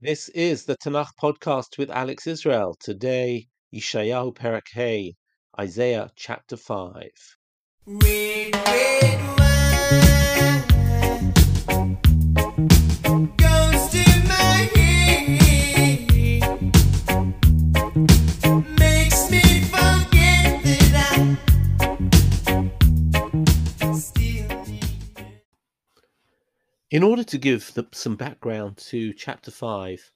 This is the Tanakh podcast with Alex Israel. Today, Yeshayahu Perek Hey, Isaiah chapter 5. Red, red wine In order to give the, some background to chapter 5,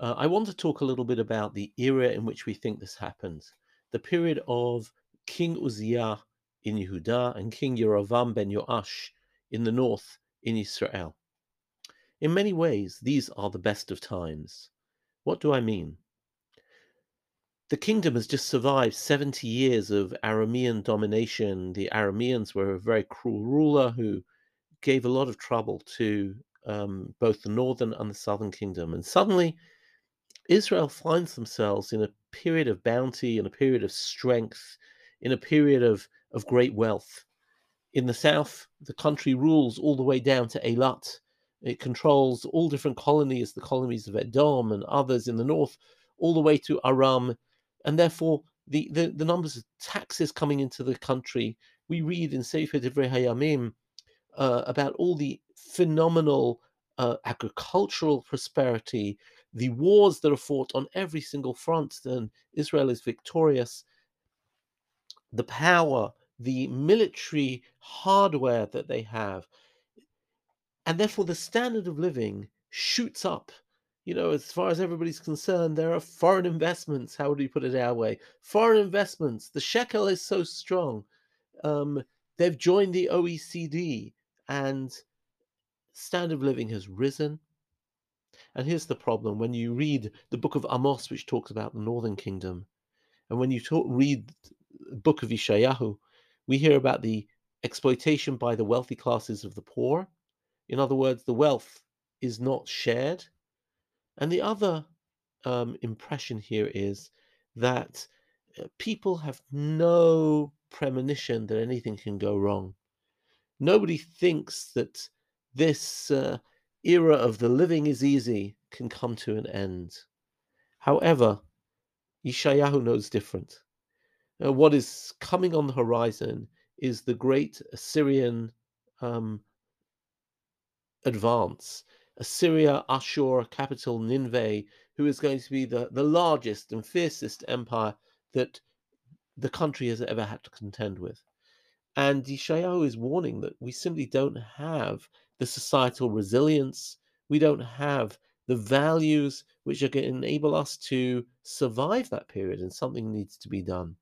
uh, I want to talk a little bit about the era in which we think this happened. The period of King Uzziah in Yehuda and King Yerovam ben Yoash in the north in Israel. In many ways, these are the best of times. What do I mean? The kingdom has just survived 70 years of Aramean domination. The Arameans were a very cruel ruler who gave a lot of trouble to um, both the northern and the southern kingdom. And suddenly, Israel finds themselves in a period of bounty, in a period of strength, in a period of, of great wealth. In the south, the country rules all the way down to Eilat. It controls all different colonies, the colonies of Edom and others in the north, all the way to Aram. And therefore, the, the, the numbers of taxes coming into the country, we read in Sefer Divrei Hayamim uh, about all the phenomenal uh, agricultural prosperity, the wars that are fought on every single front, then Israel is victorious. The power, the military hardware that they have, and therefore the standard of living shoots up. You know, as far as everybody's concerned, there are foreign investments. How would we put it our way? Foreign investments. The shekel is so strong. Um, they've joined the OECD, and standard of living has risen. And here's the problem when you read the book of Amos, which talks about the northern kingdom, and when you talk, read the book of Yeshayahu, we hear about the exploitation by the wealthy classes of the poor. In other words, the wealth is not shared. And the other um, impression here is that uh, people have no premonition that anything can go wrong. Nobody thinks that this uh, era of the living is easy can come to an end. However, Yeshayahu knows different. Uh, what is coming on the horizon is the great Assyrian um, advance. Assyria, Ashur, capital Nineveh, who is going to be the, the largest and fiercest empire that the country has ever had to contend with. And Yeshayahu is warning that we simply don't have the societal resilience, we don't have the values which are going to enable us to survive that period, and something needs to be done.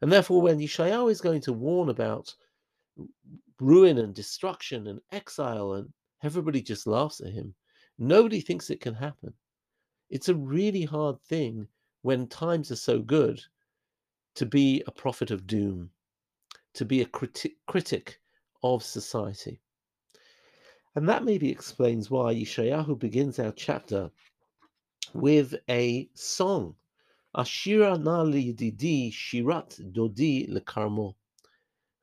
And therefore, when Yeshayahu is going to warn about ruin and destruction and exile, and everybody just laughs at him, nobody thinks it can happen. It's a really hard thing when times are so good to be a prophet of doom, to be a criti- critic of society. And that maybe explains why Yeshayahu begins our chapter with a song. Ashira na didi shirat dodi lekarmo.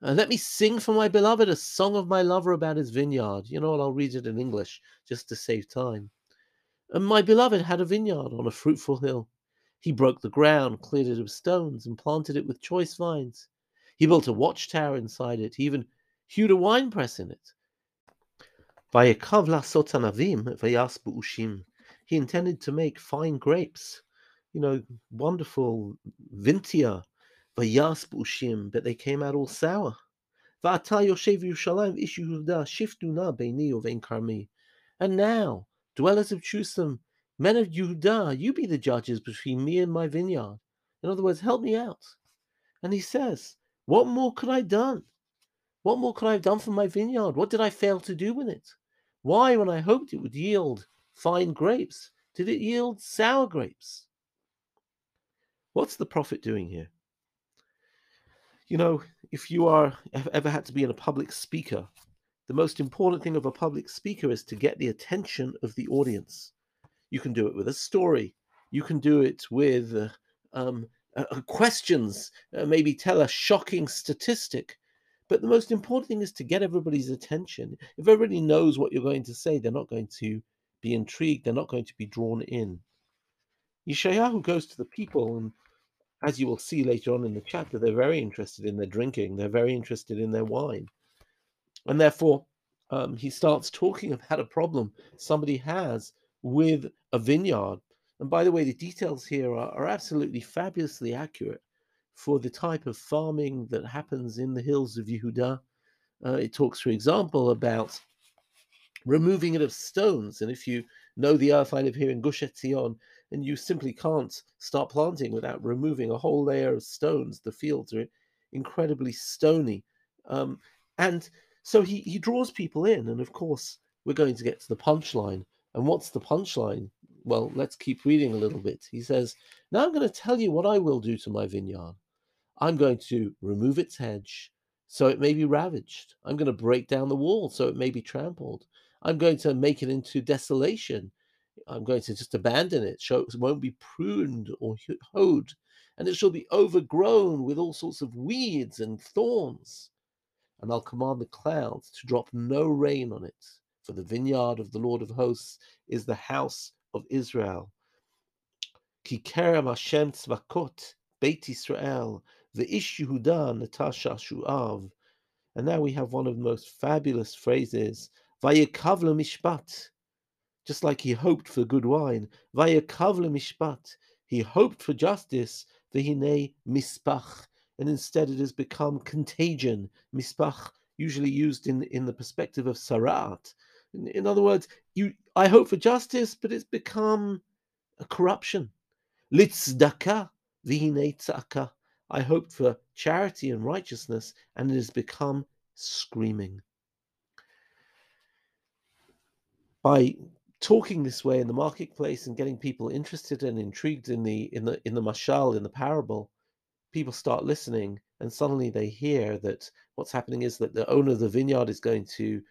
And let me sing for my beloved a song of my lover about his vineyard. You know? I'll read it in English just to save time. And my beloved had a vineyard on a fruitful hill. He broke the ground, cleared it of stones, and planted it with choice vines. He built a watchtower inside it. He even hewed a wine press in it. He intended to make fine grapes, you know, wonderful vintia, but they came out all sour. Karmi. And now, dwellers of Jerusalem, men of Yehuda, you be the judges between me and my vineyard. In other words, help me out. And he says, What more could I have done? What more could I have done for my vineyard? What did I fail to do with it? Why, when I hoped it would yield fine grapes, did it yield sour grapes? What's the prophet doing here? You know, if you are ever had to be in a public speaker, the most important thing of a public speaker is to get the attention of the audience. You can do it with a story. You can do it with uh, um, uh, uh, questions. Uh, maybe tell a shocking statistic. But the most important thing is to get everybody's attention. If everybody knows what you're going to say, they're not going to be intrigued. They're not going to be drawn in. Yeshayahu goes to the people, and as you will see later on in the chapter, they're very interested in their drinking. They're very interested in their wine, and therefore um, he starts talking about a problem somebody has with a vineyard. And by the way, the details here are, are absolutely fabulously accurate for the type of farming that happens in the hills of Yehuda. Uh, it talks, for example, about removing it of stones. And if you know the earth, I live here in Gush Etzion, and you simply can't start planting without removing a whole layer of stones. The fields are incredibly stony. Um, and so he, he draws people in. And of course, we're going to get to the punchline. And what's the punchline? Well, let's keep reading a little bit. He says, Now I'm going to tell you what I will do to my vineyard. I'm going to remove its hedge so it may be ravaged. I'm going to break down the wall so it may be trampled. I'm going to make it into desolation. I'm going to just abandon it, so it won't be pruned or hoed, and it shall be overgrown with all sorts of weeds and thorns. And I'll command the clouds to drop no rain on it, for the vineyard of the Lord of hosts is the house of Israel. Ki kerem Hashem tzvakot, Beit Israel, V'ish Yehuda Natasha Shu'av. And now we have one of the most fabulous phrases, Vayekav mishpat. Just like he hoped for good wine, Vayekav mishpat. He hoped for justice, V'hine mispach. And instead it has become contagion, mispach, usually used in, in the perspective of sarat. In, other words, you I hope for justice, but it's become a corruption. Litzdaka, v'hineitzaka. I hoped for charity and righteousness, and it has become screaming. By talking this way in the marketplace and getting people interested and intrigued in the in the in the mashal in the parable, people start listening, and suddenly they hear that what's happening is that the owner of the vineyard is going to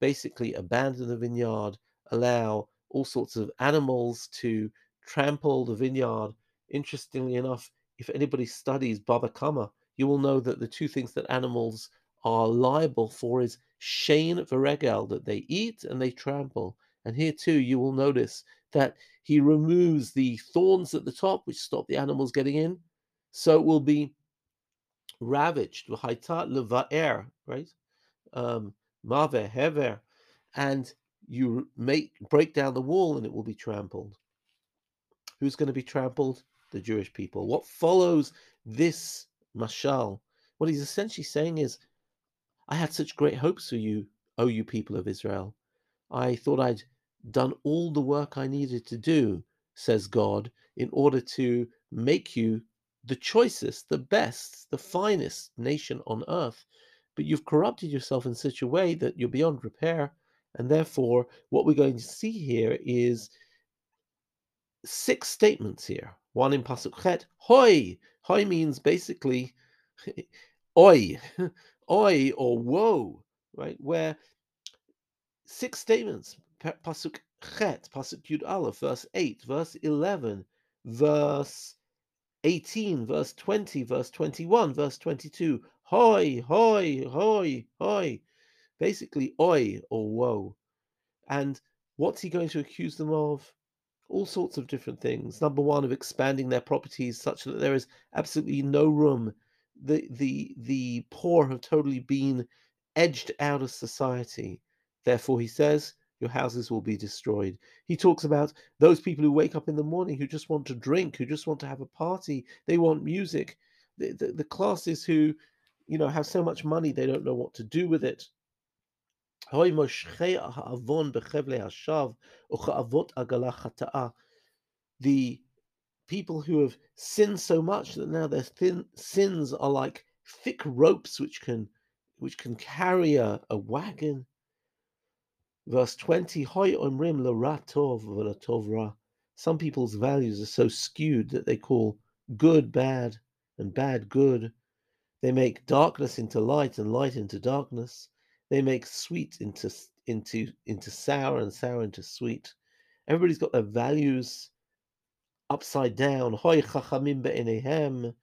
basically abandon the vineyard, allow all sorts of animals to trample the vineyard. Interestingly enough, if anybody studies Baba Kama, you will know that the two things that animals are liable for is Shen VaRegel, that they eat and they trample. And here too, you will notice that he removes the thorns at the top, which stop the animals getting in. So it will be ravaged. Right? Um, Mave, hever. And you make break down the wall and it will be trampled. Who's going to be trampled? The Jewish people. What follows this mashal? What he's essentially saying is, I had such great hopes for you, O you people of Israel. I thought I'd done all the work I needed to do, says God, in order to make you the choicest, the best, the finest nation on earth. But you've corrupted yourself in such a way that you're beyond repair. And therefore, what we're going to see here is six statements here. One in Pasuk Chet, Hoi. Hoi means basically oi, oi or woe, right? Where six statements, Pasuk Chet, Pasuk Yud Aleph, verse 8, verse 11, verse 18, verse 20, verse 21, verse 22. Hoi, hoi, hoi, hoi. Basically, oi or woe. And what's he going to accuse them of? All sorts of different things. Number one, of expanding their properties such that there is absolutely no room. The the the poor have totally been edged out of society. Therefore, he says, your houses will be destroyed. He talks about those people who wake up in the morning who just want to drink, who just want to have a party, they want music. The, the, the classes who, you know, have so much money they don't know what to do with it. The people who have sinned so much that now their thin sins are like thick ropes which can which can carry a, a wagon. Verse 20, Hoy Some people's values are so skewed that they call good bad and bad good. They make darkness into light and light into darkness. They make sweet into into into sour and sour into sweet. Everybody's got their values upside down. Hoy chachamim be'enehem.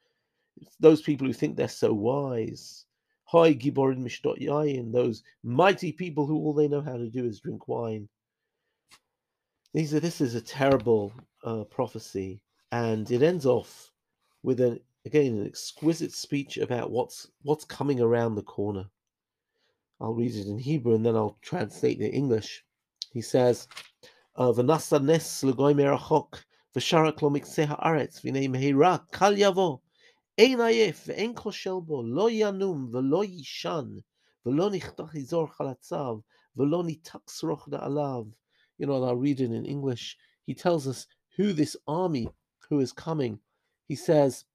Those people who think they're so wise. Hoy giborin mishtot yayin. Those mighty people who all they know how to do is drink wine. He said this is a terrible uh, prophecy, and it ends off with an again an exquisite speech about what's what's coming around the corner. I'll read it in Hebrew and then I'll translate it in English. He says, uh, "V'nasa nes l'goy merachok v'sharak lo mikse haaretz v'nei mehira kal yavo ein ayef ve'en koshel lo yanum v'lo yishan v'lo nichtach izor chalatzav v'lo nitak sroch alav." You know, and I'll read it in English. He tells us who this army who is coming. He says,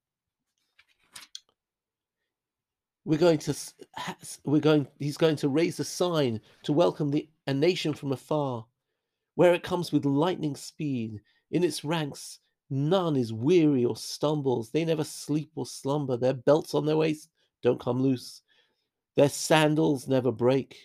we're going to we're going he's going to raise a sign to welcome the a nation from afar where it comes with lightning speed. In its ranks none is weary or stumbles. They never sleep or slumber. Their belts on their waist don't come loose. Their sandals never break.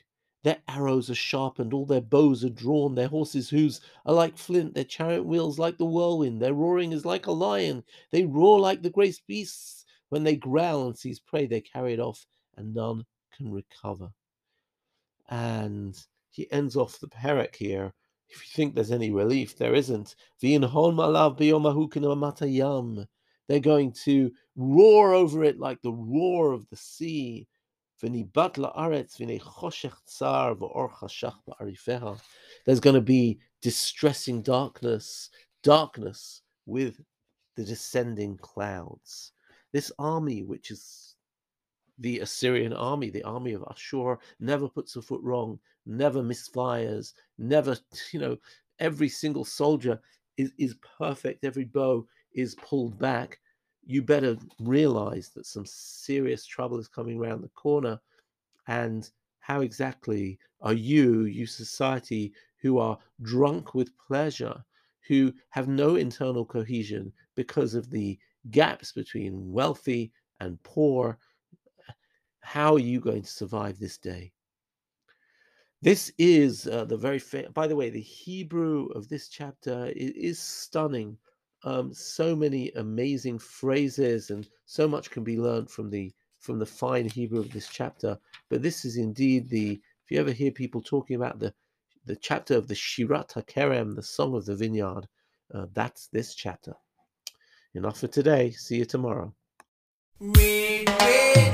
Their arrows are sharpened. All their bows are drawn. Their horses' hooves are like flint. Their chariot wheels like the whirlwind. Their roaring is like a lion. They roar like the great beasts when they growl and seize prey they carry it off and none can recover and he ends off the perek here. If you think there's any relief, there isn't. They're going to roar over it like the roar of the sea. There's going to be distressing darkness, darkness with the descending clouds. This army, which is the Assyrian army, the army of Ashur, never puts a foot wrong, never misfires, never, you know, every single soldier is, is perfect, every bow is pulled back. You better realize that some serious trouble is coming around the corner. And how exactly are you, you society, who are drunk with pleasure, who have no internal cohesion because of the gaps between wealthy and poor? how are you going to survive this day? This is uh, the very, fa- by the way, the Hebrew of this chapter is, is stunning. Um, so many amazing phrases, and so much can be learned from the from the fine Hebrew of this chapter. But this is indeed the. If you ever hear people talking about the the chapter of the Shirat HaKerem, the Song of the Vineyard, uh, that's this chapter. Enough for today. See you tomorrow. Red, red